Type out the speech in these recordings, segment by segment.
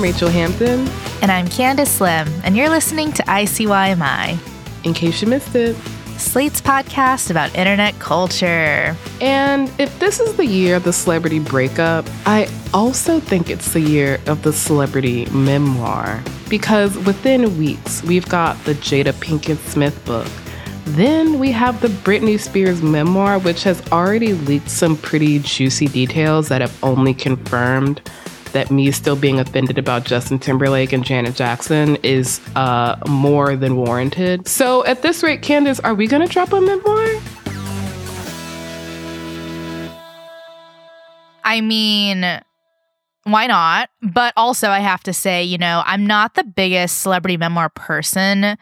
I'm Rachelle Hampton. And I'm Candice Lim, and you're listening to ICYMI. In case you missed it, Slate's podcast about internet culture. And if this is the year of the celebrity breakup, I also think it's the year of the celebrity memoir. Because within weeks, we've got the Jada Pinkett Smith book. Then we have the Britney Spears memoir, which has already leaked some pretty juicy details that have only confirmed that me still being offended about Justin Timberlake and Janet Jackson is uh, more than warranted. So at this rate, Candice, are we going to drop a memoir? I mean, why not? But also, I have to say, you know, I'm not the biggest celebrity memoir person,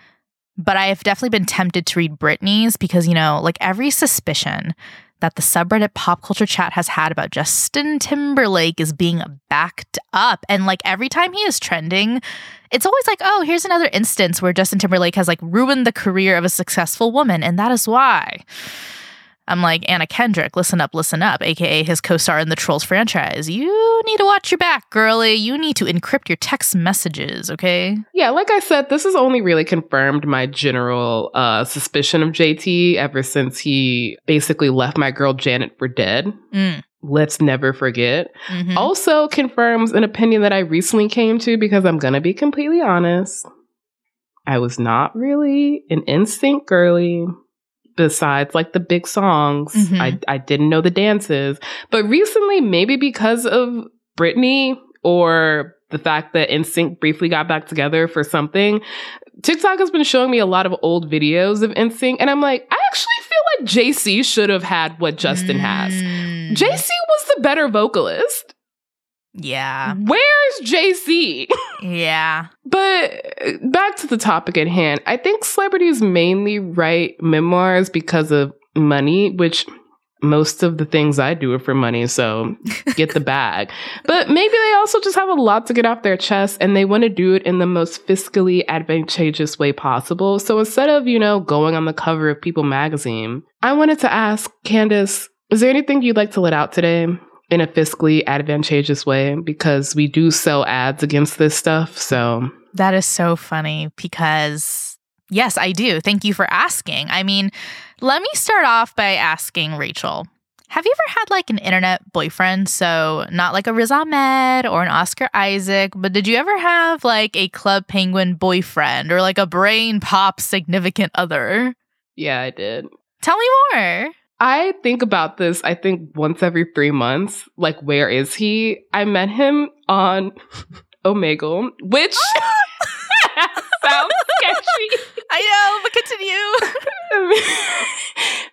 but I have definitely been tempted to read Britney's because, you know, like every suspicion that the subreddit pop culture chat has had about Justin Timberlake is being backed up. And like every time he is trending, it's always like, oh, here's another instance where Justin Timberlake has like ruined the career of a successful woman. And that is why. I'm like, Anna Kendrick, listen up, listen up, aka his co star in the Trolls franchise. You need to watch your back, girly. You need to encrypt your text messages, okay? Yeah, like I said, this has only really confirmed my general uh, suspicion of JT ever since he basically left my girl Janet for dead. Mm. Let's never forget. Mm-hmm. Also confirms an opinion that I recently came to because I'm going to be completely honest. I was not really an NSYNC girly besides like the big songs. Mm-hmm. I, I didn't know the dances. But recently, maybe because of Britney or the fact that NSYNC briefly got back together for something, TikTok has been showing me a lot of old videos of NSYNC, and I'm like, I actually feel like JC should have had what Justin mm. has. JC was the better vocalist. Yeah. Where's JC? yeah. But uh, back to the topic at hand. I think celebrities mainly write memoirs because of money, which most of the things I do are for money, so get the bag. But maybe they also just have a lot to get off their chest and they want to do it in the most fiscally advantageous way possible. So instead of, you know, going on the cover of People magazine, I wanted to ask Candice, is there anything you'd like to let out today? In a fiscally advantageous way because we do sell ads against this stuff. So that is so funny because, yes, I do. Thank you for asking. I mean, let me start off by asking Rachelle. Have you ever had like an internet boyfriend? So, not like a Riz Ahmed or an Oscar Isaac, but did you ever have like a Club Penguin boyfriend or like a BrainPOP significant other? Yeah, I did. Tell me more. I think about this, I think once every three months. Like, where is he? I met him on Omegle, which oh sounds sketchy. I know, but continue.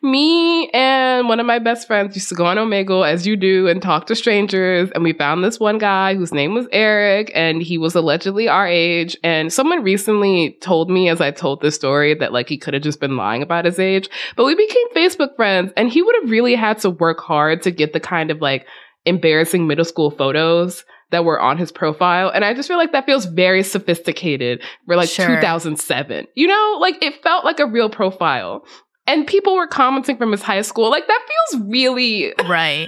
Me and one of my best friends used to go on Omegle, as you do, and talk to strangers. And we found this one guy whose name was Eric, and he was allegedly our age. And someone recently told me, as I told this story, that like he could have just been lying about his age. But we became Facebook friends, and he would have really had to work hard to get the kind of like embarrassing middle school photos that were on his profile. And I just feel like that feels very sophisticated for like sure. 2007. You know, like it felt like a real profile. And people were commenting from his high school. Like that feels really right.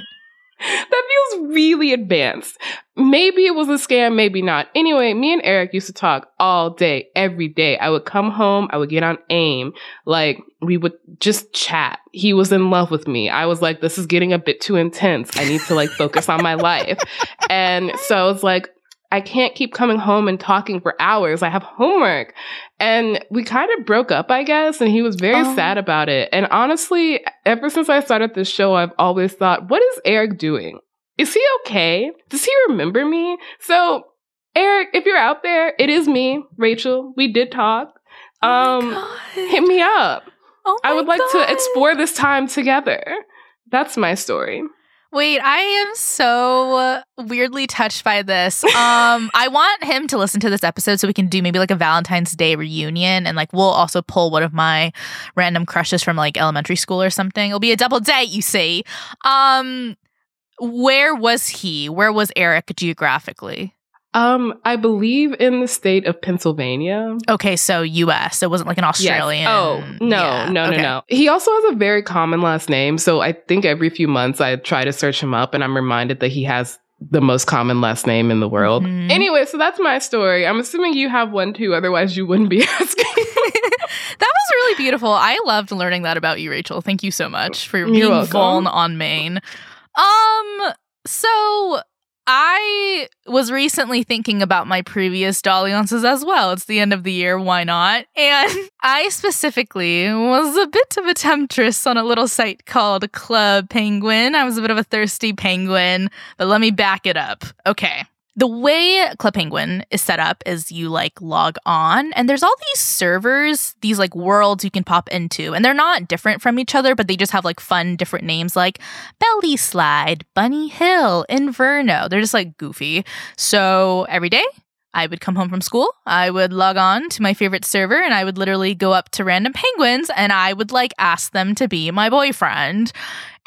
That feels really advanced. Maybe it was a scam, maybe not. Anyway, me and Eric used to talk all day, every day. I would come home, I would get on AIM, like we would just chat. He was in love with me. I was like, this is getting a bit too intense. I need to like focus on my life. And so I was like, I can't keep coming home and talking for hours. I have homework. And we kind of broke up, I guess, and he was very oh. sad about it. And honestly, ever since I started this show, I've always thought, what is Eric doing? Is he okay? Does he remember me? So, Eric, if you're out there, it is me, Rachelle. We did talk. Oh um, hit me up. Oh I would like God. to explore this time together. That's my story. Wait, I am so weirdly touched by this. Um, I want him to listen to this episode so we can do maybe like a Valentine's Day reunion and like we'll also pull one of my random crushes from like elementary school or something. It'll be a double date, you see. Um, where was he? Where was Eric geographically? Um, I believe in the state of Pennsylvania. Okay, so U.S. It wasn't like an Australian. Yes. Oh no, yeah. no, okay. no, no. He also has a very common last name, so I think every few months I try to search him up, and I'm reminded that he has the most common last name in the world. Mm-hmm. Anyway, so that's my story. I'm assuming you have one too, otherwise, you wouldn't be asking. that was really beautiful. I loved learning that about you, Rachelle. Thank you so much for being Vuln on Maine. Um, so Was recently thinking about my previous dalliances as well. It's the end of the year, why not? And I specifically was a bit of a temptress on a little site called Club Penguin. I was a bit of a thirsty penguin, but let me back it up. Okay the way Club Penguin is set up is you like log on and there's all these servers, these like worlds you can pop into, and they're not different from each other, but they just have like fun different names like Belly Slide, Bunny Hill, Inverno. They're just like goofy. So every day I would come home from school, I would log on to my favorite server, and I would literally go up to random penguins and I would like ask them to be my boyfriend.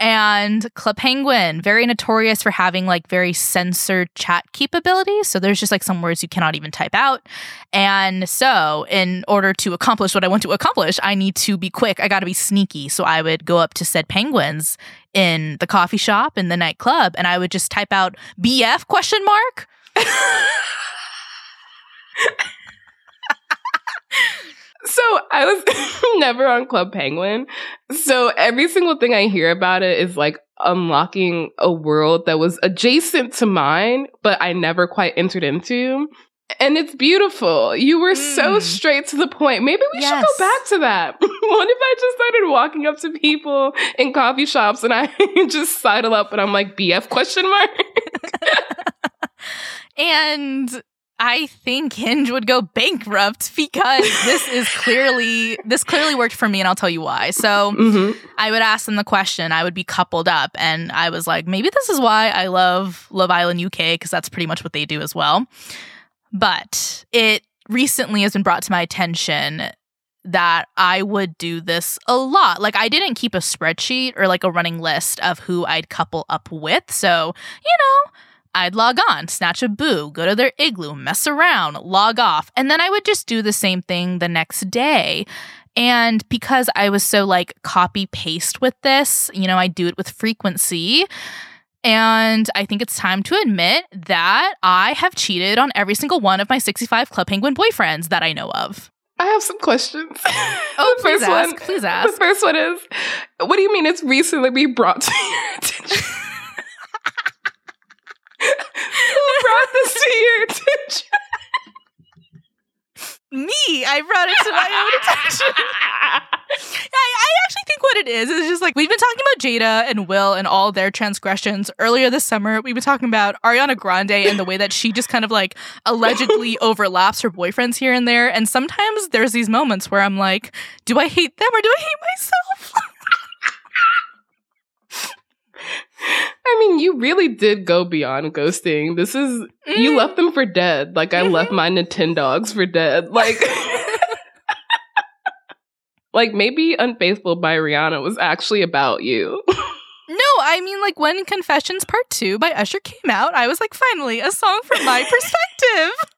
And Club Penguin, very notorious for having like very censored chat capabilities. So there's just like some words you cannot even type out. And so, in order to accomplish what I want to accomplish, I need to be quick. I got to be sneaky. So I would go up to said penguins in the coffee shop in the nightclub and I would just type out BF question mark. so I was never on Club Penguin. So every single thing I hear about it is like unlocking a world that was adjacent to mine, but I never quite entered into. And it's beautiful. You were mm. so straight to the point. Maybe we yes. should go back to that. what if I just started walking up to people in coffee shops and I just sidle up and I'm like BF question mark? and I think Hinge would go bankrupt because this is clearly this clearly worked for me and I'll tell you why. So mm-hmm. I would ask them the question, I would be coupled up and I was like, maybe this is why I love Love Island UK because that's pretty much what they do as well. But it recently has been brought to my attention that I would do this a lot. Like I didn't keep a spreadsheet or like a running list of who I'd couple up with. So, you know, I'd log on, snatch a boo, go to their igloo, mess around, log off, and then I would just do the same thing the next day. And because I was so like copy paste with this, you know, I do it with frequency. And I think it's time to admit that I have cheated on every single one of my 65 Club Penguin boyfriends that I know of. I have some questions. Oh, the please first ask. One, please ask. The first one is, what do you mean it's recently been brought to your attention? Who brought this to your attention? Me, I brought it to my own attention. I, I actually think what it is is just like we've been talking about Jada and Will and all their transgressions earlier this summer. We've been talking about Ariana Grande and the way that she just kind of like allegedly overlaps her boyfriends here and there. And sometimes there's these moments where I'm like, do I hate them or do I hate myself? I mean, you really did go beyond ghosting. This is mm. you left them for dead. Like I mm-hmm. left my Nintendogs for dead. Like Like maybe Unfaithful by Rihanna was actually about you. no, I mean like when Confessions Part 2 by Usher came out, I was like finally a song from my perspective.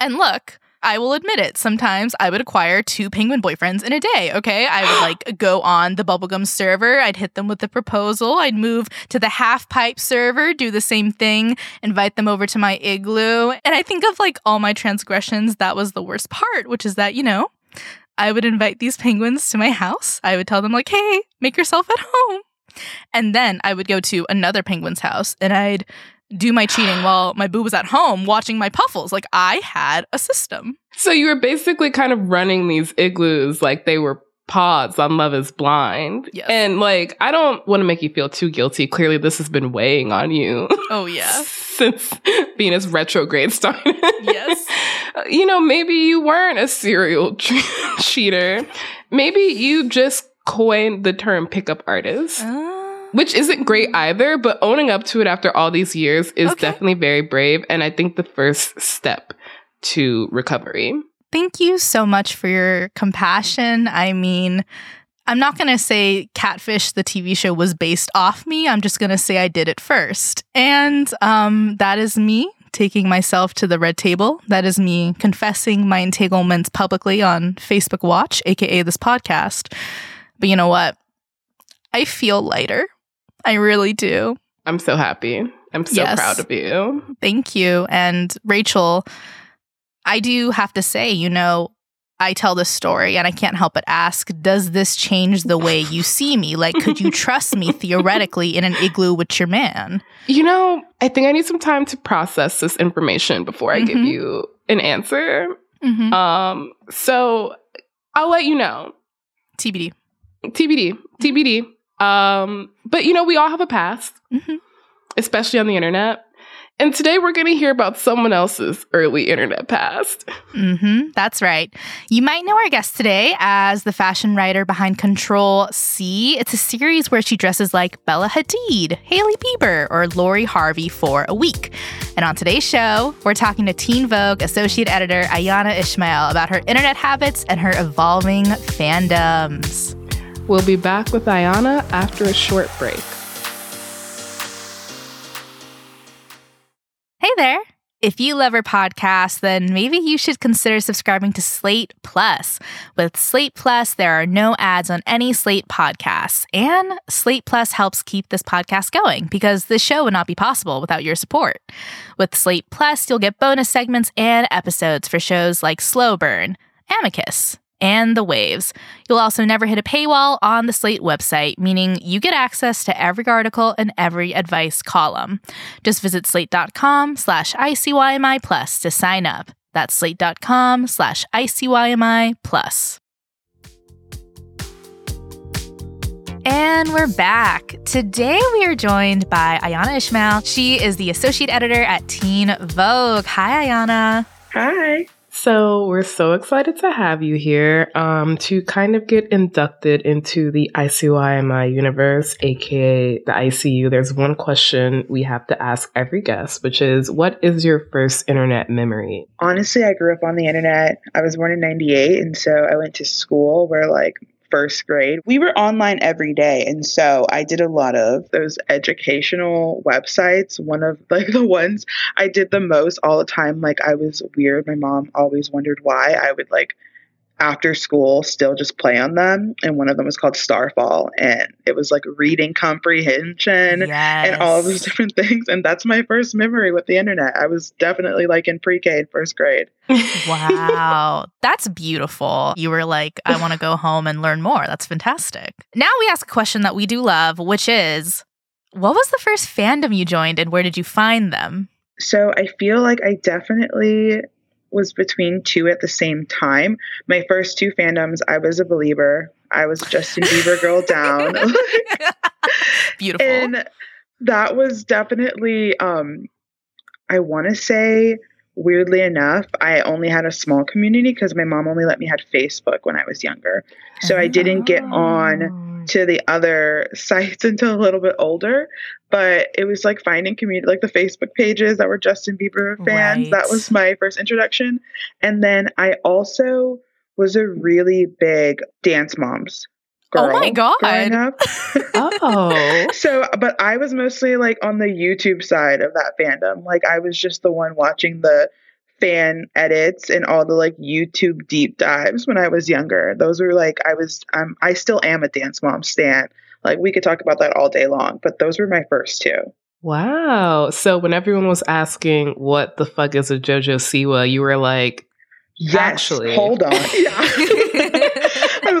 and look, I will admit it. Sometimes I would acquire two penguin boyfriends in a day. Okay. I would like go on the bubblegum server. I'd hit them with the proposal. I'd move to the half pipe server, do the same thing, invite them over to my igloo. And I think of like all my transgressions. That was the worst part, which is that, you know, I would invite these penguins to my house. I would tell them, like, hey, make yourself at home. And then I would go to another penguin's house and I'd do my cheating while my boo was at home watching my puffles. Like I had a system. So you were basically kind of running these igloos like they were pods on Love is Blind. Yes. And like, I don't want to make you feel too guilty. Clearly, this has been weighing on you. Oh, yeah. Since Venus retrograde started. Yes. you know, maybe you weren't a serial cheater. Maybe you just coined the term pickup artist. Uh which isn't great either, but owning up to it after all these years is okay. definitely very brave. And I think the first step to recovery. Thank you so much for your compassion. I mean, I'm not going to say Catfish, the TV show, was based off me. I'm just going to say I did it first. And um, that is me taking myself to the red table. That is me confessing my entanglements publicly on Facebook Watch, aka this podcast. But you know what? I feel lighter. I really do. I'm so happy. I'm so yes. proud of you. Thank you. And Rachelle, I do have to say, you know, I tell this story and I can't help but ask, does this change the way you see me? Like, could you trust me theoretically in an igloo with your man? You know, I think I need some time to process this information before I mm-hmm. give you an answer. Mm-hmm. Um, so I'll let you know. TBD. TBD. TBD. Um, but you know, we all have a past, mm-hmm. especially on the internet. And today we're going to hear about someone else's early internet past. Mm-hmm, that's right. You might know our guest today as the fashion writer behind Control C. It's a series where she dresses like Bella Hadid, Hailey Bieber, or Lori Harvey for a week. And on today's show, we're talking to Teen Vogue associate editor Aiyana Ishmael about her internet habits and her evolving fandoms. We'll be back with Aiyana after a short break. Hey there. If you love our podcast, then maybe you should consider subscribing to Slate Plus. With Slate Plus, there are no ads on any Slate podcasts. And Slate Plus helps keep this podcast going because this show would not be possible without your support. With Slate Plus, you'll get bonus segments and episodes for shows like Slow Burn, Amicus, and the waves. You'll also never hit a paywall on the Slate website, meaning you get access to every article and every advice column. Just visit slate.com slash ICYMI plus to sign up. That's slate.com slash ICYMI plus. And we're back. Today we are joined by Aiyana Ishmael. She is the associate editor at Teen Vogue. Hi, Aiyana. Hi. So we're so excited to have you here um, to kind of get inducted into the ICYMI universe, aka the ICU. There's one question we have to ask every guest, which is, what is your first internet memory? Honestly, I grew up on the internet. I was born in '98, and so I went to school where like first grade, we were online every day. And so I did a lot of those educational websites. One of like the ones I did the most all the time, like I was weird. My mom always wondered why I would like after school still just play on them and one of them was called starfall and it was like reading comprehension yes. and all of those different things and that's my first memory with the internet. I was definitely like in pre-k first grade. Wow. That's beautiful. You were like i want to go home and learn more. That's fantastic. Now we ask a question that we do love which is what was the first fandom you joined and where did you find them? So i feel like i definitely was between two at the same time. My first two fandoms, I was a believer. I was Justin Bieber girl down. Beautiful. And that was definitely um I want to say weirdly enough, I only had a small community because my mom only let me have Facebook when I was younger. So I didn't get on oh. to the other sites until a little bit older. But it was like finding community, like the Facebook pages that were Justin Bieber fans. Right. That was my first introduction. And then I also was a really big dance moms oh my god! oh, so but I was mostly like on the YouTube side of that fandom. Like I was just the one watching the fan edits and all the like YouTube deep dives when I was younger. Those were like I was I'm I still am a dance mom stan. Like we could talk about that all day long, but those were my first two. Wow. So when everyone was asking what the fuck is a JoJo Siwa, you were like, yes, actually, hold on. Yeah.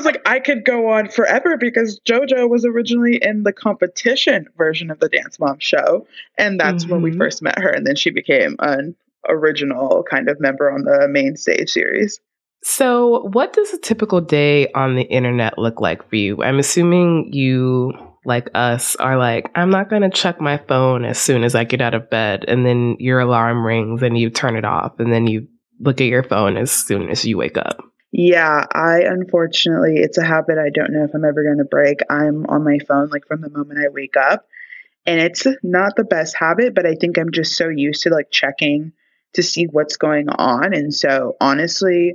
Like, I could go on forever because JoJo was originally in the competition version of the Dance Mom show. And that's mm-hmm. when we mm-hmm. first met her. And then she became an original kind of member on the main stage series. So, what does a typical day on the internet look like for you? I'm assuming you, like us, are like, I'm not going to check my phone as soon as I get out of bed. And then your alarm rings and you turn it off. And then you look at your phone as soon as you wake up. Yeah, I unfortunately, it's a habit I don't know if I'm ever going to break. I'm on my phone like from the moment I wake up. And it's not the best habit, but I think I'm just so used to like checking to see what's going on. And so honestly,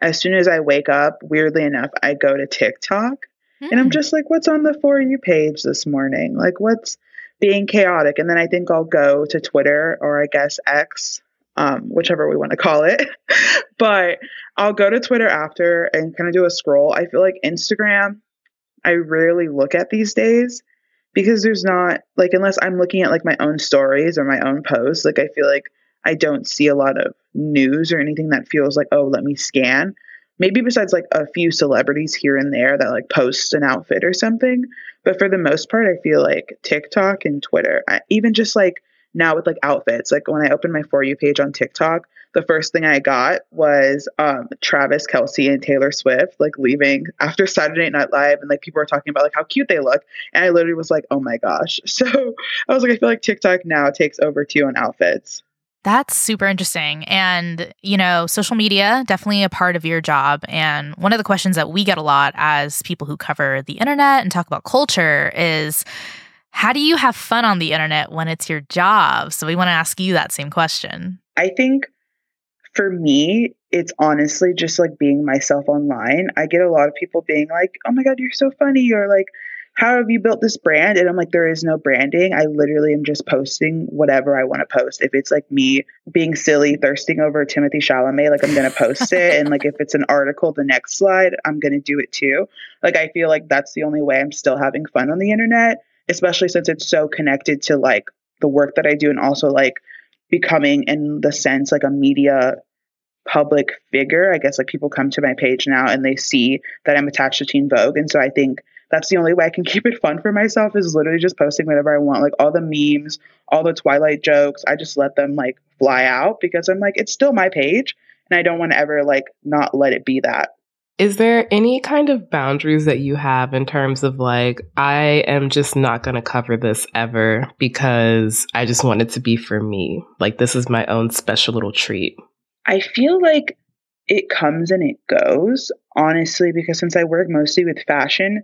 as soon as I wake up, weirdly enough, I go to TikTok and I'm hmm. just like, what's on the For You page this morning? Like, what's being chaotic? And then I think I'll go to Twitter or I guess X um, whichever we want to call it. but I'll go to Twitter after and kind of do a scroll. I feel like Instagram, I rarely look at these days because there's not like unless I'm looking at like my own stories or my own posts, like I feel like I don't see a lot of news or anything that feels like, oh, let me scan. Maybe besides like a few celebrities here and there that like post an outfit or something. But for the most part, I feel like TikTok and Twitter, I, even just like now with like outfits, like when I opened my For You page on TikTok, the first thing I got was um, Travis Kelce and Taylor Swift like leaving after Saturday Night Live, and like people were talking about like how cute they look, and I literally was like, oh my gosh. So I was like, I feel like TikTok now takes over too on outfits. That's super interesting. And, you know, social media, definitely a part of your job. And one of the questions that we get a lot as people who cover the internet and talk about culture is how do you have fun on the internet when it's your job? So we want to ask you that same question. I think for me, it's honestly just like being myself online. I get a lot of people being like, oh my God, you're so funny, or like, how have you built this brand? And I'm like, there is no branding. I literally am just posting whatever I want to post. If it's like me being silly, thirsting over Timothée Chalamet, like I'm going to post it. And like if it's an article, the next slide, I'm going to do it too. Like I feel like that's the only way I'm still having fun on the internet, especially since it's so connected to like the work that I do and also like becoming in the sense like a media public figure. I guess like people come to my page now and they see that I'm attached to Teen Vogue. And so I think that's the only way I can keep it fun for myself is literally just posting whatever I want. Like all the memes, all the Twilight jokes, I just let them like fly out because I'm like, it's still my page and I don't want to ever like not let it be that. Is there any kind of boundaries that you have in terms of like, I am just not going to cover this ever because I just want it to be for me? Like, this is my own special little treat. I feel like it comes and it goes, honestly, because since I work mostly with fashion,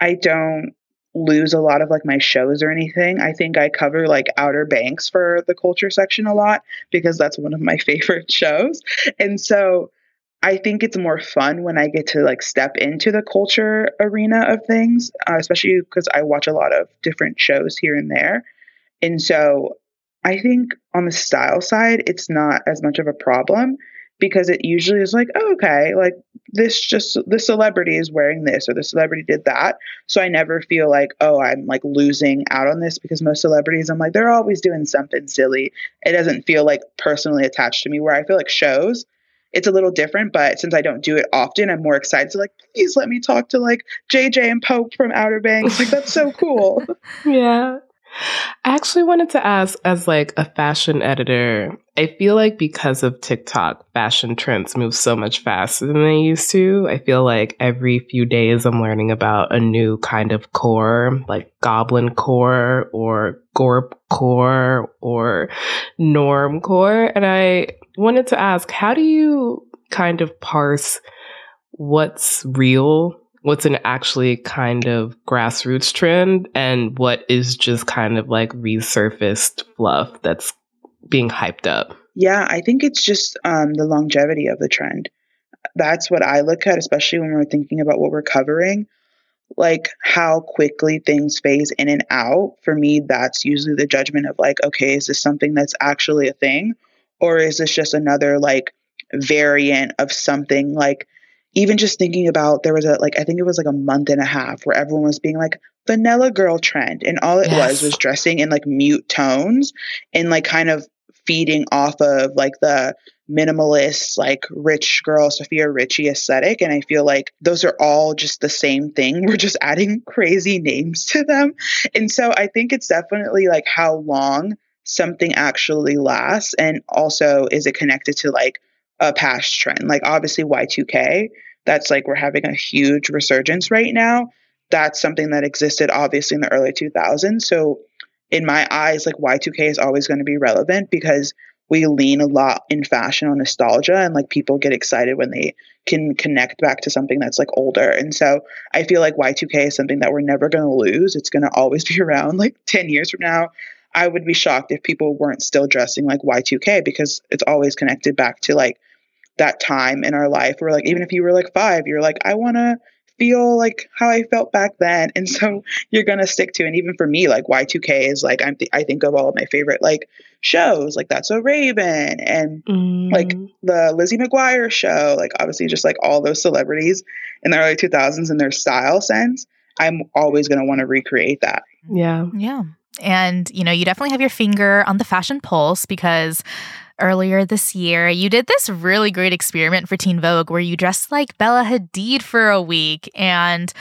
I don't lose a lot of like my shows or anything. I think I cover like Outer Banks for the culture section a lot because that's one of my favorite shows. And so I think it's more fun when I get to like step into the culture arena of things, uh, especially because I watch a lot of different shows here and there. And so I think on the style side, it's not as much of a problem because it usually is like, oh, okay, like this just the celebrity is wearing this or the celebrity did that. So I never feel like, oh, I'm like losing out on this because most celebrities, I'm like, they're always doing something silly. It doesn't feel like personally attached to me where I feel like shows. It's a little different, but since I don't do it often, I'm more excited to like, please let me talk to like JJ and Pope from Outer Banks. Like that's so cool. yeah. I actually wanted to ask as like a fashion editor, I feel like because of TikTok, fashion trends move so much faster than they used to. I feel like every few days I'm learning about a new kind of core, like goblin core or gorp core or norm core. And I wanted to ask, how do you kind of parse what's real what's an actually kind of grassroots trend and what is just kind of like resurfaced fluff that's being hyped up? Yeah, I think it's just um, the longevity of the trend. That's what I look at, especially when we're thinking about what we're covering. Like how quickly things phase in and out. For me, that's usually the judgment of like, okay, is this something that's actually a thing? Or is this just another like variant of something? Like even just thinking about there was a like I think it was like a month and a half where everyone was being like vanilla girl trend and all it yes. was was dressing in like mute tones and like kind of feeding off of like the minimalist like rich girl Sofia Richie aesthetic and I feel like those are all just the same thing. We're just adding crazy names to them. And so I think it's definitely like how long something actually lasts and also is it connected to like a past trend like obviously Y2K that's like we're having a huge resurgence right now. That's something that existed obviously in the early 2000s. So, in my eyes, like Y2K is always going to be relevant because we lean a lot in fashion on nostalgia and like people get excited when they can connect back to something that's like older. And so I feel like Y2K is something that we're never going to lose. It's going to always be around like 10 years from now. I would be shocked if people weren't still dressing like Y2K because it's always connected back to like that time in our life where like even if you were like five you're like i want to feel like how i felt back then and so you're going to stick to and even for me like y2k is like i'm th- i think of all of my favorite like shows like that's a raven and mm. like the lizzie mcguire show like obviously just like all those celebrities in the early 2000s and their style sense I'm always going to want to recreate that. Yeah. Yeah. And, you know, you definitely have your finger on the fashion pulse because earlier this year, you did this really great experiment for Teen Vogue where you dressed like Bella Hadid for a week. And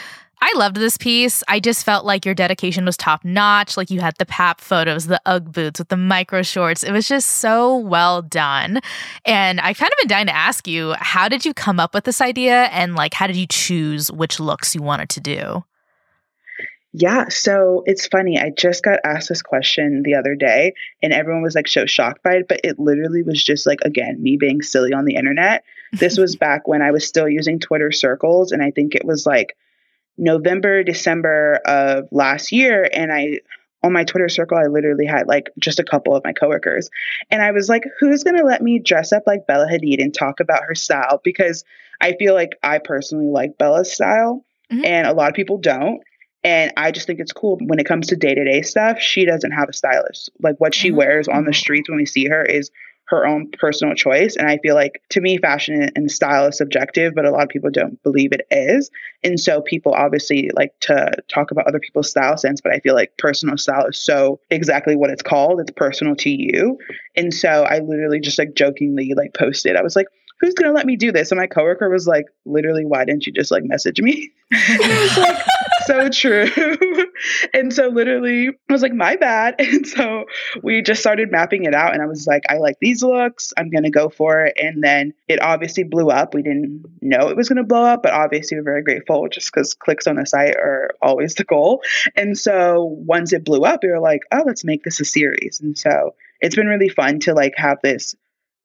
I loved this piece. I just felt like your dedication was top notch. Like you had the pap photos, the Ugg boots with the micro shorts. It was just so well done. And I've kind of been dying to ask you, how did you come up with this idea? And like, how did you choose which looks you wanted to do? Yeah, so it's funny. I just got asked this question the other day, and everyone was like so shocked by it. But it literally was just like, again, me being silly on the internet. This was back when I was still using Twitter circles, and I think it was like November, December of last year. And I, on my Twitter circle, I literally had like just a couple of my coworkers. And I was like, who's going to let me dress up like Bella Hadid and talk about her style? Because I feel like I personally like Bella's style, mm-hmm. and a lot of people don't. And I just think it's cool when it comes to day to day stuff. She doesn't have a stylist. Like what she wears on the mm. streets when we see her is her own personal choice. And I feel like to me, fashion and style is subjective, but a lot of people don't believe it is. And so people obviously like to talk about other people's style sense, but I feel like personal style is so exactly what it's called. It's personal to you. And so I literally just like jokingly like posted, I was like, who's gonna let me do this? And my coworker was like, literally, why didn't you just like message me? it was like so true. and so literally I was like, my bad. And so we just started mapping it out and I was like, I like these looks. I'm gonna go for it. And then it obviously blew up. We didn't know it was gonna blow up, but obviously we're very grateful just because clicks on the site are always the goal. And so once it blew up, we were like, oh, let's make this a series. And so it's been really fun to like have this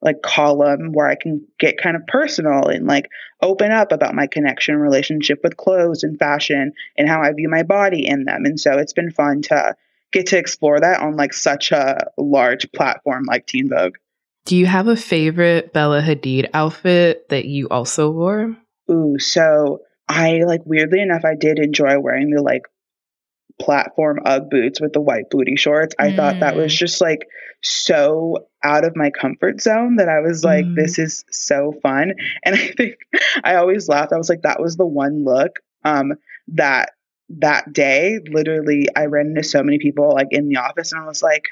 like column where I can get kind of personal and like open up about my connection relationship with clothes and fashion and how I view my body in them. And so it's been fun to get to explore that on like such a large platform like Teen Vogue. Do you have a favorite Bella Hadid outfit that you also wore? Ooh, so I like weirdly enough I did enjoy wearing the like platform Ugg boots with the white booty shorts. I mm. thought that was mm. just like so out of my comfort zone that I was like, mm. this is so fun. And I think I always laughed. I was like, that was the one look um, that that day, literally, I ran into so many people like in the office, and I was like,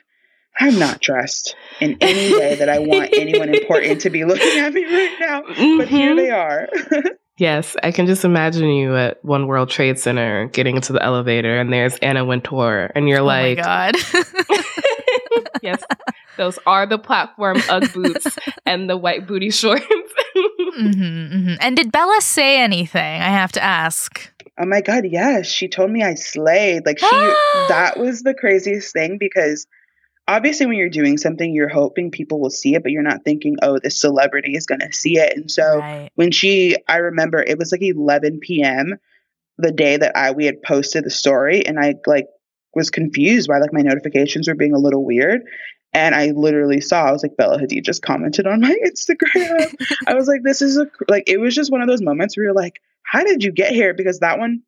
I'm not dressed in any way that I want anyone important to be looking at me right now. Mm-hmm. But here mm-hmm. they are. Yes, I can just imagine you at One World Trade Center getting into the elevator and there's Anna Wintour and you're oh like, God. yes, those are the platform Ugg boots and the white booty shorts. mm-hmm, mm-hmm. And did Bella say anything? I have to ask. Oh my God, yes. She told me I slayed. Like, she, that was the craziest thing because obviously when you're doing something you're hoping people will see it but you're not thinking oh this celebrity is going to see it and so right. when she i remember it was like 11 p.m the day that i we had posted the story and i like was confused why like my notifications were being a little weird and i literally saw i was like bella hadid just commented on my instagram i was like this is a like it was just one of those moments where you're like how did you get here because that one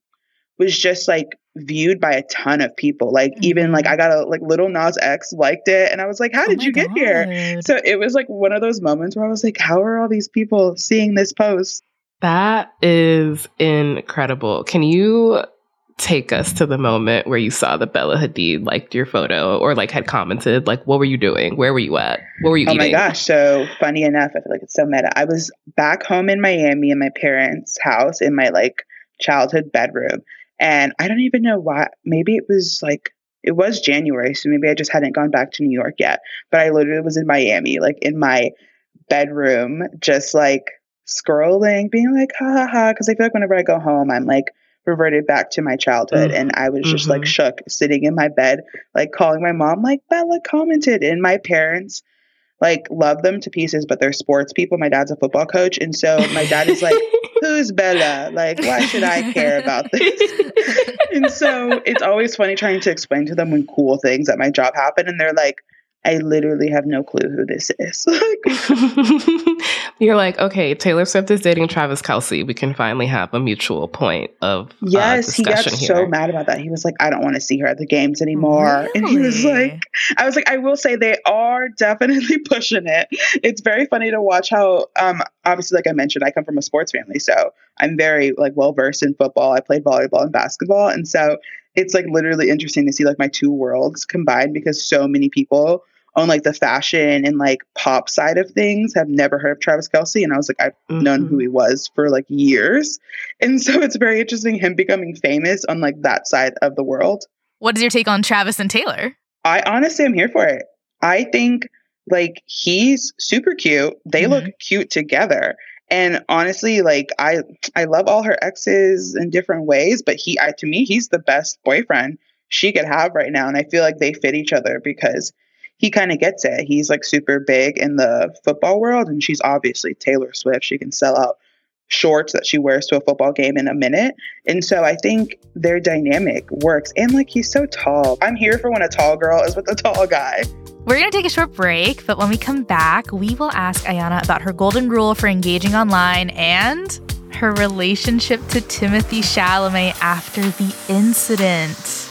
was just like viewed by a ton of people. Like mm-hmm. even like I got a like Lil Nas X liked it and I was like, How oh did oh you get here? So it was like one of those moments where I was like, How are all these people seeing this post? That is incredible. Can you take us to the moment where you saw that Bella Hadid liked your photo or like had commented? Like, what were you doing? Where were you at? What were you oh eating? my gosh. So funny enough, I feel like it's so meta. I was back home in Miami in my parents' house in my like childhood bedroom. And I don't even know why. Maybe it was like, it was January. So maybe I just hadn't gone back to New York yet. But I literally was in Miami, like in my bedroom, just like scrolling, being like, ha ha ha. Cause I feel like whenever I go home, I'm like, reverted back to my childhood and I was just mm-hmm. like shook sitting in my bed, like calling my mom, like Bella commented. And my parents like love them to pieces, but they're sports people. My dad's a football coach. And so my dad is like, Who's Bella? Like, why should I care about this? and so it's always funny trying to explain to them when cool things at my job happen. And they're like, I literally have no clue who this is. You're like, okay, Taylor Swift is dating Travis Kelce. We can finally have a mutual point of uh, yes. Uh, he got here. so mad about that. He was like, I don't want to see her at the games anymore. Really? And he was like, I was like, I will say they are definitely pushing it. It's very funny to watch how, um, obviously, like I mentioned, I come from a sports family, so I'm very like well versed in football. I played volleyball and basketball, and so it's like literally interesting to see like my two worlds combined because so many people on like the fashion and like pop side of things have never heard of Travis Kelce. And I was like, I've mm-hmm. known who he was for like years. And so it's very interesting him becoming famous on like that side of the world. What is your take on Travis and Taylor? I honestly am here for it. I think like he's super cute. They mm-hmm. look cute together. And honestly, like I I love all her exes in different ways, but he I to me he's the best boyfriend she could have right now and I feel like they fit each other because he kind of gets it. He's like super big in the football world, and she's obviously Taylor Swift. She can sell out shorts that she wears to a football game in a minute. And so I think their dynamic works. And like he's so tall. I'm here for when a tall girl is with a tall guy. We're going to take a short break, but when we come back, we will ask Aiyana about her golden rule for engaging online and her relationship to Timothée Chalamet after the incident.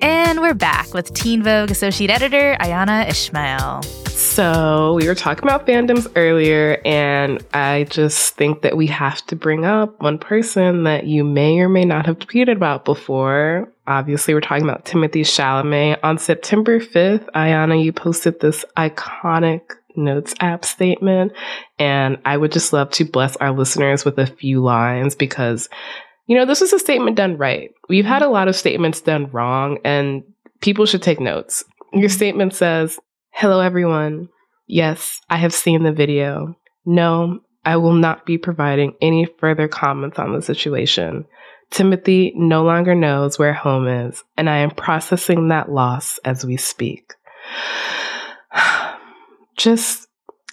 And we're back with Teen Vogue Associate Editor Aiyana Ishmael. So, we were talking about fandoms earlier, and I just think that we have to bring up one person that you may or may not have tweeted about before. Obviously, we're talking about Timothée Chalamet. On September 5th, Aiyana, you posted this iconic Notes app statement, and I would just love to bless our listeners with a few lines because you know, this is a statement done right. We've had a lot of statements done wrong, and people should take notes. Your mm-hmm. statement says, Hello, everyone. Yes, I have seen the video. No, I will not be providing any further comments on the situation. Timothée no longer knows where home is, and I am processing that loss as we speak. Just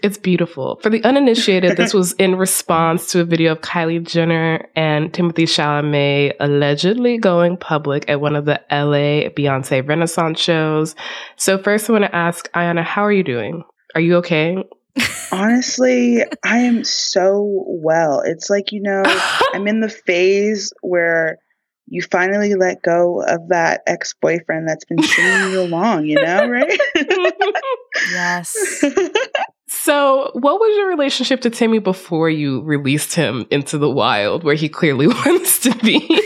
it's beautiful. For the uninitiated, this was in response to a video of Kylie Jenner and Timothée Chalamet allegedly going public at one of the LA Beyonce Renaissance shows. So, first, I want to ask Aiyana, how are you doing? Are you okay? Honestly, I am so well. It's like, you know, I'm in the phase where you finally let go of that ex boyfriend that's been stringing you along, you know, right? yes. So, what was your relationship to Timmy before you released him into the wild where he clearly wants to be?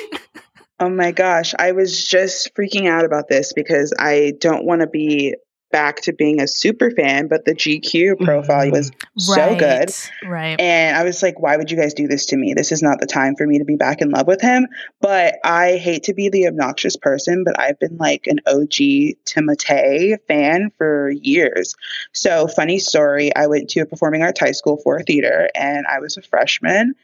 oh my gosh, I was just freaking out about this because I don't want to be back to being a super fan, but the GQ profile mm-hmm. was so good. Right. And I was like, why would you guys do this to me? This is not the time for me to be back in love with him. But I hate to be the obnoxious person, but I've been like an OG Timothée fan for years. So, funny story I went to a performing arts high school for theater and I was a freshman.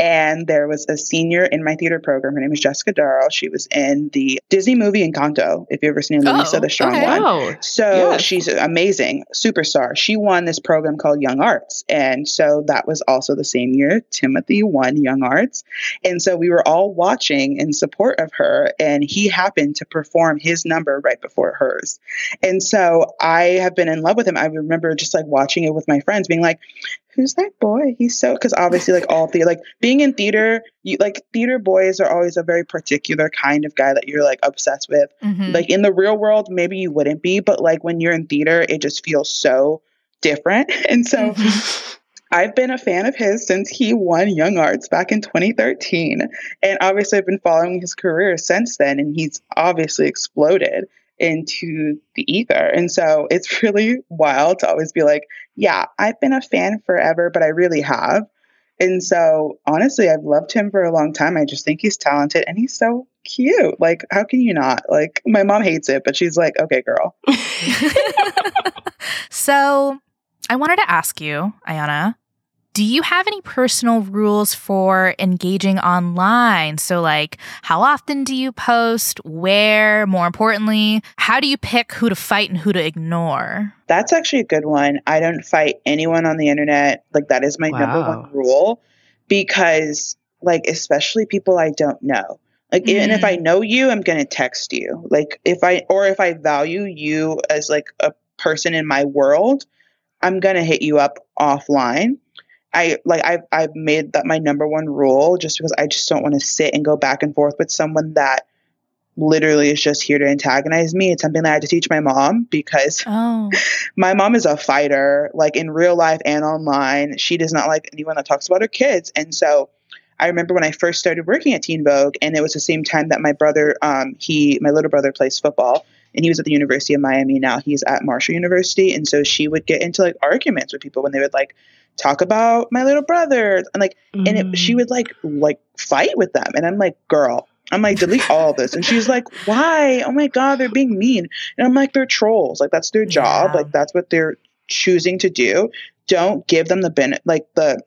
And there was a senior in my theater program. Her name is Jessica Darrow. She was in the Disney movie Encanto, if you've ever seen Luisa oh, the Strong okay. One. Oh, so yes. she's amazing, superstar. She won this program called YoungArts. And so that was also the same year Timothée won YoungArts. And so we were all watching in support of her. And he happened to perform his number right before hers. And so I have been in love with him. I remember just like watching it with my friends, being like, who's that boy? He's so because obviously like all theater like being in theater, you like theater boys are always a very particular kind of guy that you're like obsessed with. Mm-hmm. Like in the real world, maybe you wouldn't be, but like when you're in theater, it just feels so different. And so mm-hmm. I've been a fan of his since he won YoungArts back in 2013. And obviously I've been following his career since then and he's obviously exploded into the ether. And so it's really wild to always be like, yeah, I've been a fan forever, but I really have. And so honestly, I've loved him for a long time. I just think he's talented and he's so cute. Like, how can you not? Like, my mom hates it, but she's like, okay, girl. so I wanted to ask you, Aiyana, do you have any personal rules for engaging online? So, like, how often do you post? Where? More importantly, how do you pick who to fight and who to ignore? That's actually a good one. I don't fight anyone on the internet. Like, that is my wow. number one rule because, like, especially people I don't know. Like, mm. and if I mm. know you, I'm going to text you. Like, if I, or if I value you as like a person in my world, I'm going to hit you up offline. I like I've I've made that my number one rule just because I just don't want to sit and go back and forth with someone that literally is just here to antagonize me. It's something that I had to teach my mom because oh. my mom is a fighter, like in real life and online. She does not like anyone that talks about her kids. And so I remember when I first started working at Teen Vogue, and it was the same time that my brother, um, he, my little brother plays football, and he was at the University of Miami. Now he's at Marshall University, and so she would get into like arguments with people when they would like talk about my little brother, and like, mm. and it, she would like like fight with them, and I'm like, girl, I'm like, delete all this. And she's like, why? Oh my God, they're being mean. And I'm like, they're trolls. Like, that's their job. Yeah. Like, that's what they're choosing to do. Don't give them the benefit, like the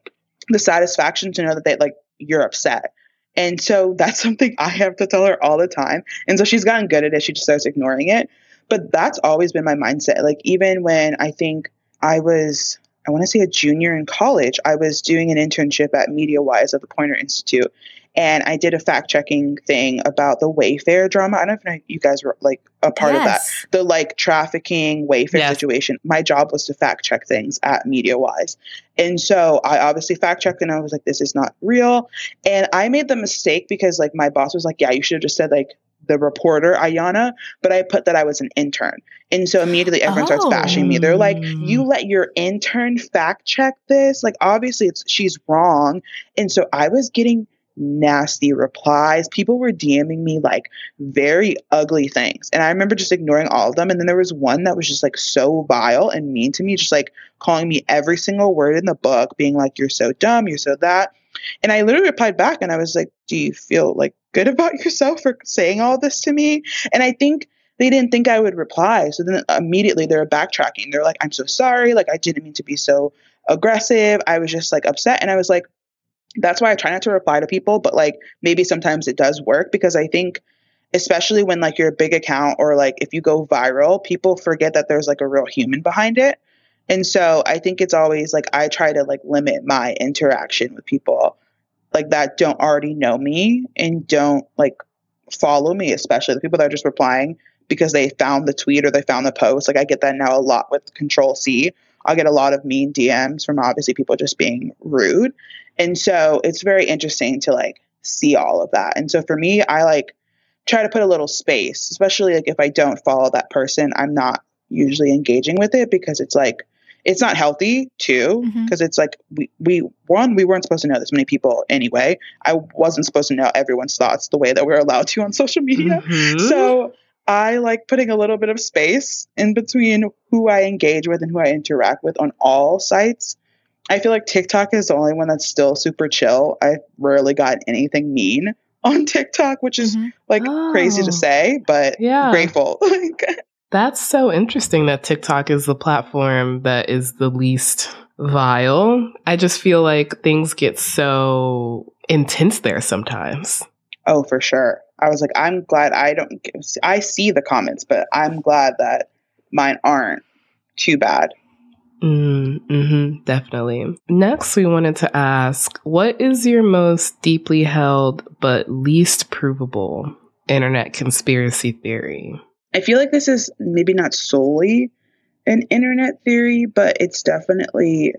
the satisfaction to know that they like you're upset. And so that's something I have to tell her all the time. And so she's gotten good at it. She just starts ignoring it. But that's always been my mindset. Like even when I think I was, I want to say a junior in college, I was doing an internship at MediaWise at the Poynter Institute and I did a fact checking thing about the Wayfair drama. I don't know if you guys were like a part yes. of that. The like trafficking Wayfair yes. situation. My job was to fact check things at MediaWise. And so I obviously fact checked and I was like, this is not real. And I made the mistake because like my boss was like, yeah, you should have just said like the reporter Aiyana, but I put that I was an intern. And so immediately everyone oh. starts bashing me. They're like, oh. "You oh. let your intern fact check this? Like obviously it's she's wrong." And so I was getting nasty replies. People were DMing me like very ugly things. And I remember just ignoring all of them. And then there was one that was just like so vile and mean to me, just like calling me every single word in the book, being like, you're so dumb, you're so that. And I literally replied back and I was like, do you feel like good about yourself for saying all this to me? And I think they didn't think I would reply. So then immediately they're backtracking. They're like, I'm so sorry. Like, I didn't mean to be so aggressive. I was just like upset. And I was like, that's why I try not to reply to people, but like maybe sometimes it does work because I think especially when like you're a big account or like if you go viral, people forget that there's like a real human behind it. And so I think it's always like I try to like limit my interaction with people like that don't already know me and don't like follow me, especially the people that are just replying because they found the tweet or they found the post. Like I get that now a lot with Control C. I'll get a lot of mean DMs from obviously people just being rude. And so it's very interesting to like see all of that. And so for me, I like try to put a little space, especially like if I don't follow that person, I'm not usually engaging with it because it's like it's not healthy too because mm-hmm. it's like we we one we weren't supposed to know this many people anyway i wasn't supposed to know everyone's thoughts the way that we're allowed to on social media mm-hmm. so i like putting a little bit of space in between who i engage with and who i interact with on all sites I feel like TikTok is the only one that's still super chill. I rarely got anything mean on TikTok, which is mm-hmm. like oh, crazy to oh. say, but yeah. grateful. that's so interesting that TikTok is the platform that is the least vile. I just feel like things get so intense there sometimes. Oh, for sure. I was like, I'm glad I don't. I see the comments, but I'm glad that mine aren't too bad. Mm, hmm definitely. Next, we wanted to ask what is your most deeply held but least provable internet conspiracy theory? I feel like this is maybe not solely an internet theory, but it's definitely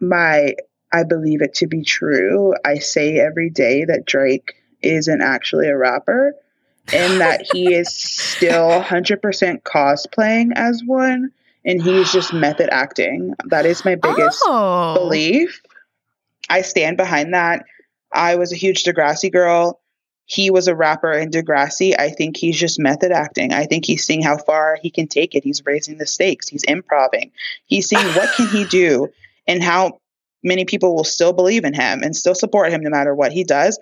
my, I believe it to be true. I say every day that Drake isn't actually a rapper and that he is still 100% cosplaying as one and he's just method acting. That is my biggest oh. belief. I stand behind that. I was a huge Degrassi girl. He was a rapper in Degrassi. I think he's just method acting. I think he's seeing how far he can take it. He's raising the stakes. He's improving. He's seeing what can he do and how many people will still believe in him and still support him no matter what he does.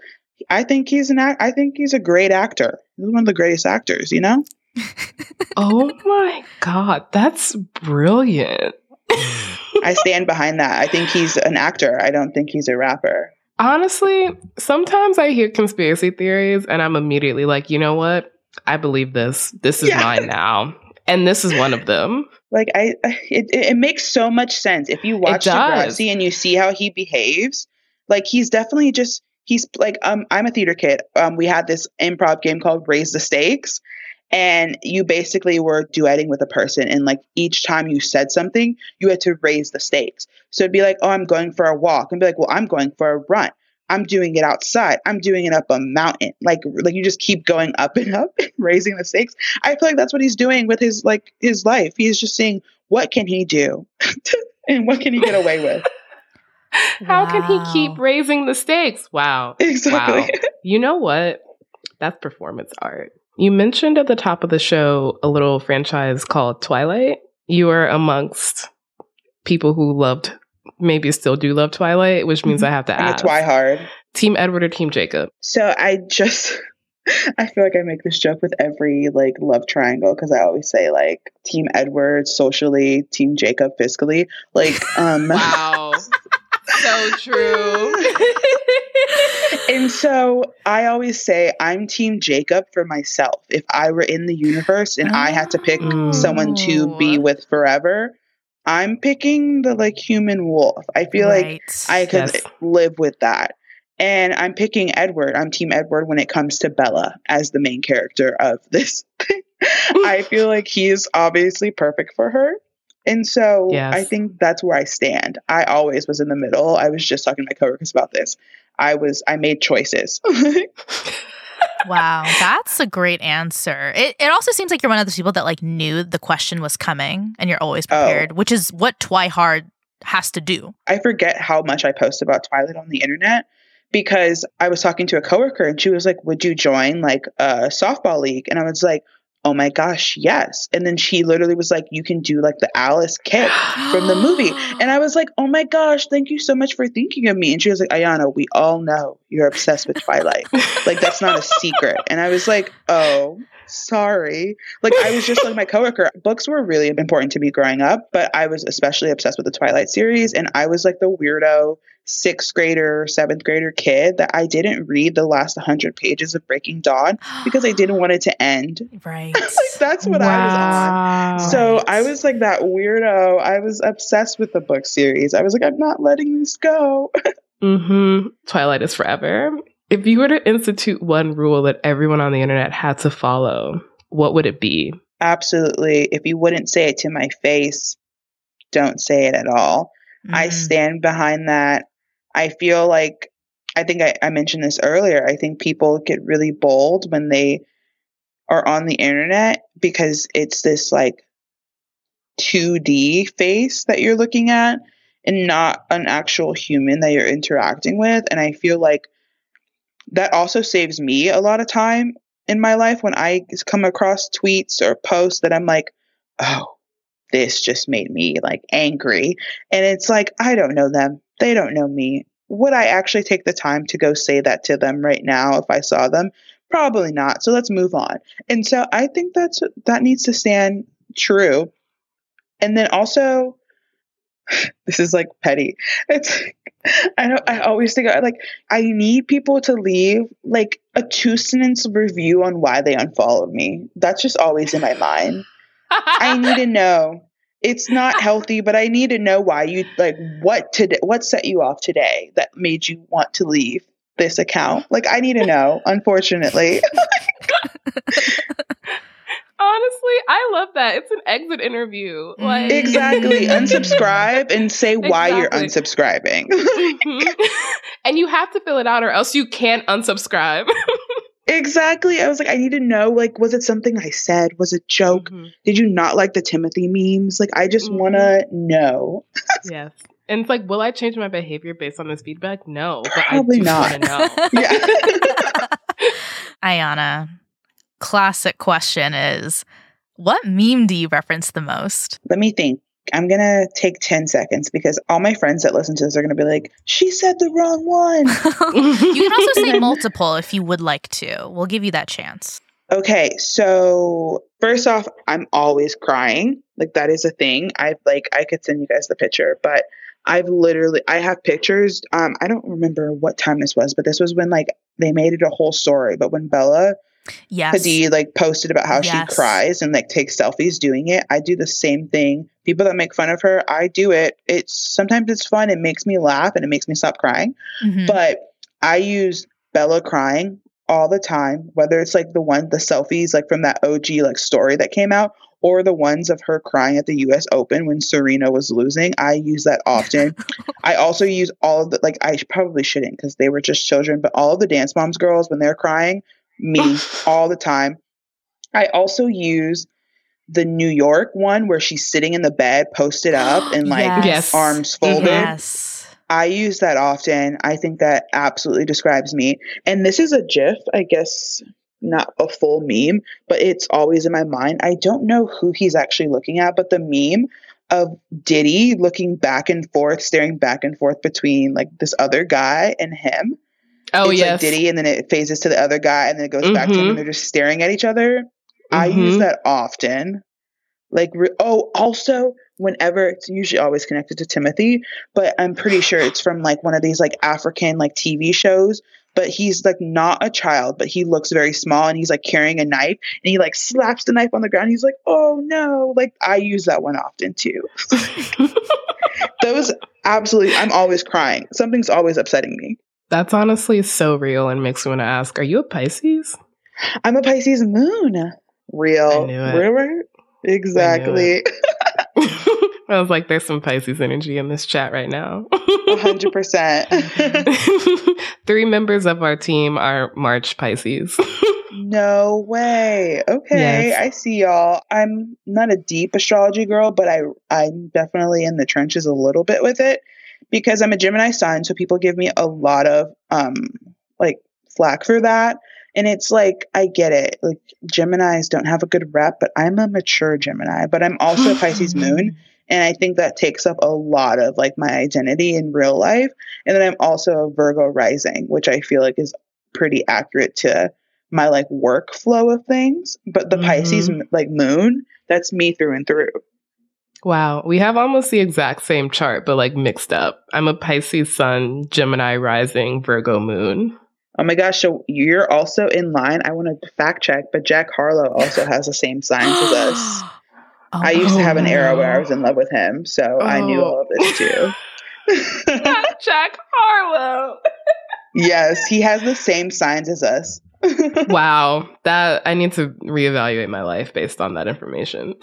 I think he's an act- I think he's a great actor. He's one of the greatest actors, you know? oh my God, that's brilliant. I stand behind that. I think he's an actor. I don't think he's a rapper. Honestly, sometimes I hear conspiracy theories and I'm immediately like, you know what? I believe this. This is yeah. mine now. And this is one of them. Like I it, it makes so much sense if you watch Degrassi and you see how he behaves. Like he's definitely just he's like um I'm a theater kid. Um we had this improv game called Raise the Stakes and you basically were duetting with a person and like each time you said something you had to raise the stakes. So it'd be like oh i'm going for a walk. And be like well i'm going for a run. I'm doing it outside. I'm doing it up a mountain. Like like you just keep going up and up and raising the stakes. I feel like that's what he's doing with his like his life. He's just saying what can he do and what can he get away with how wow. can he keep raising the stakes wow exactly wow. you know what that's performance art you mentioned at the top of the show a little franchise called Twilight. You are amongst people who loved, maybe still do love Twilight, which means I have to ask. Twihard. Team Edward or Team Jacob? So I just, I feel like I make this joke with every like love triangle because I always say like Team Edward socially, Team Jacob fiscally. Like, um, wow. So true. and so I always say I'm team Jacob for myself. If I were in the universe and oh. I had to pick someone to be oh. with forever, I'm picking the like human wolf. I feel right. like I could yes. live with that. And I'm picking Edward. I'm team Edward when it comes to Bella as the main character of this. I feel like he's obviously perfect for her. And so yes. I think that's where I stand. I always was in the middle. I was just talking to my coworkers about this. I was I made choices. wow, that's a great answer. It it also seems like you're one of those people that like knew the question was coming and you're always oh. prepared, oh. which is what Twihard has to do. I forget how much I post about Twilight on the internet because I was talking to a coworker and she was like, "Would you join like a softball league?" And I was like, oh my gosh, yes. And then she literally was like, you can do like the Alice kick from the movie. And I was like, oh my gosh, thank you so much for thinking of me. And she was like, Aiyana, we all know you're obsessed with Twilight. like, that's not a secret. And I was like, oh, sorry. Like, I was just like my coworker. Books were really important to me growing up, but I was especially obsessed with the Twilight series. And I was like the weirdo sixth grader, seventh grader kid that I didn't read the last 100 pages of Breaking Dawn because I didn't want it to end. Right. like, that's what wow. I was on. So right. I was like that weirdo. I was obsessed with the book series. I was like, I'm not letting this go. mm-hmm. Twilight is forever. If you were to institute one rule that everyone on the internet had to follow, what would it be? Absolutely. If you wouldn't say it to my face, don't say it at all. Mm. I stand behind that. I feel like I think I, I mentioned this earlier. I think people get really bold when they are on the internet because it's this like 2D face that you're looking at and not an actual human that you're interacting with. And I feel like that also saves me a lot of time in my life when I come across tweets or posts that I'm like, oh, this just made me like angry. And it's like, I don't know them. They don't know me would I actually take the time to go say that to them right now if I saw them? Probably not. So let's move on. And so I think that's that needs to stand true. And then also this is like petty. It's I don't I always think like I need people to leave like a two sentence review on why they unfollowed me. That's just always in my mind. I need to know it's not healthy, but I need to know why you like what today what set you off today that made you want to leave this account. Like I need to know, unfortunately. Honestly, I love that. It's an exit interview. Like Exactly. Unsubscribe and say why you're unsubscribing. mm-hmm. And you have to fill it out or else you can't unsubscribe. Exactly. I was like, I need to know, like, was it something I said? Was it joke? Mm-hmm. Did you not like the Timothée memes? Like, I just mm-hmm. want to know. yes. And it's like, will I change my behavior based on this feedback? No, probably not. know. yeah. Aiyana, classic question is, what meme do you reference the most? Let me think. I'm going to take 10 seconds because all my friends that listen to this are going to be like, she said the wrong one. you can also say multiple if you would like to. We'll give you that chance. Okay, so first off, I'm always crying. Like that is a thing. I've like I could send you guys the picture, but I've literally I have pictures. Um, I don't remember what time this was, but this was when like they made it a whole story. But when Bella yes. Hadid like posted about how yes. she cries and like takes selfies doing it. I do the same thing. People that make fun of her, I do it. It's sometimes it's fun. It makes me laugh and it makes me stop crying. Mm-hmm. But I use Bella crying all the time, whether it's like the one, the selfies like from that OG like story that came out, or the ones of her crying at the US Open when Serena was losing. I use that often. I also use all of the, like, I probably shouldn't because they were just children, but all of the Dance Moms girls, when they're crying, me all the time. I also use the New York one where she's sitting in the bed, posted up and like Yes. arms folded. Yes. I use that often. I think that absolutely describes me. And this is a GIF, I guess, not a full meme, but it's always in my mind. I don't know who he's actually looking at, but the meme of Diddy looking back and forth, staring back and forth between like this other guy and him. Oh it's yes. like Diddy, and then it phases to the other guy, and then it goes back to him, and they're just staring at each other. I use Mhm. that often. Like, re- oh, also, whenever it's usually always connected to Timothée, but I'm pretty sure it's from like one of these like African like TV shows. But he's like not a child, but he looks very small, and he's like carrying a knife, and he like slaps the knife on the ground. He's like, oh no! Like I use that one often too. Those absolutely, I'm always crying. Something's always upsetting me. That's honestly so real and makes me want to ask, are you a Pisces? I'm a Pisces moon. Real. I. Real, Exactly. I was like, there's some Pisces energy in this chat right now. Hundred percent. Three members of our team are March Pisces. No way. Okay, Yes. I see y'all. I'm not a deep astrology girl, but I I'm definitely in the trenches a little bit with it because I'm a Gemini sun, so people give me a lot of um like flack for that. And it's like I get it. Like Geminis don't have a good rep, but I'm a mature Gemini, but I'm also a Pisces moon. And I think that takes up a lot of like my identity in real life. And then I'm also a Virgo rising, which I feel like is pretty accurate to my like workflow of things. But the Pisces Mhm. like moon, that's me through and through. Wow, we have almost the exact same chart, but like mixed up. I'm a Pisces sun, Gemini rising, Virgo moon. Oh my gosh, so you're also in line. I want to fact check, but Jack Harlow also has the same signs as us. Oh, I used to have an era where I was oh. in love with him, so I knew Oh. all of this too. Jack Harlow. yes, he has the same signs as us. wow, that I need to reevaluate my life based on that information.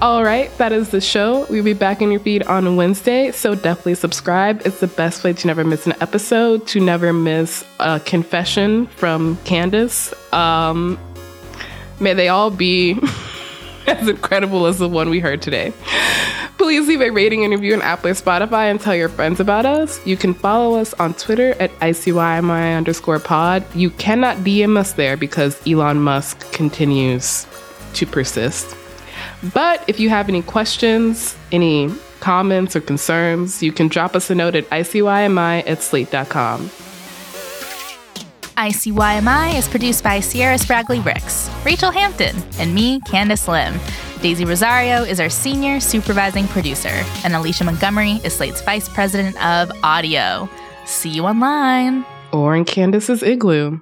All right, that is the show. We'll be back in your feed on Wednesday, so definitely subscribe. It's the best way to never miss an episode, to never miss a confession from Candice. Um, may they all be as incredible as the one we heard today. Please leave a rating and review on Apple or Spotify and tell your friends about us. You can follow us on Twitter at ICYMI underscore pod. You cannot DM us there because Elon Musk continues to persist. But if you have any questions, any comments or concerns, you can drop us a note at ICYMI at slate.com. ICYMI is produced by Sierra Spragley Ricks, Rachelle Hampton, and me, Candice Lim. Daisy Rosario is our senior supervising producer, and Alicia Montgomery is Slate's vice president of audio. See you online. Or in Candice's igloo.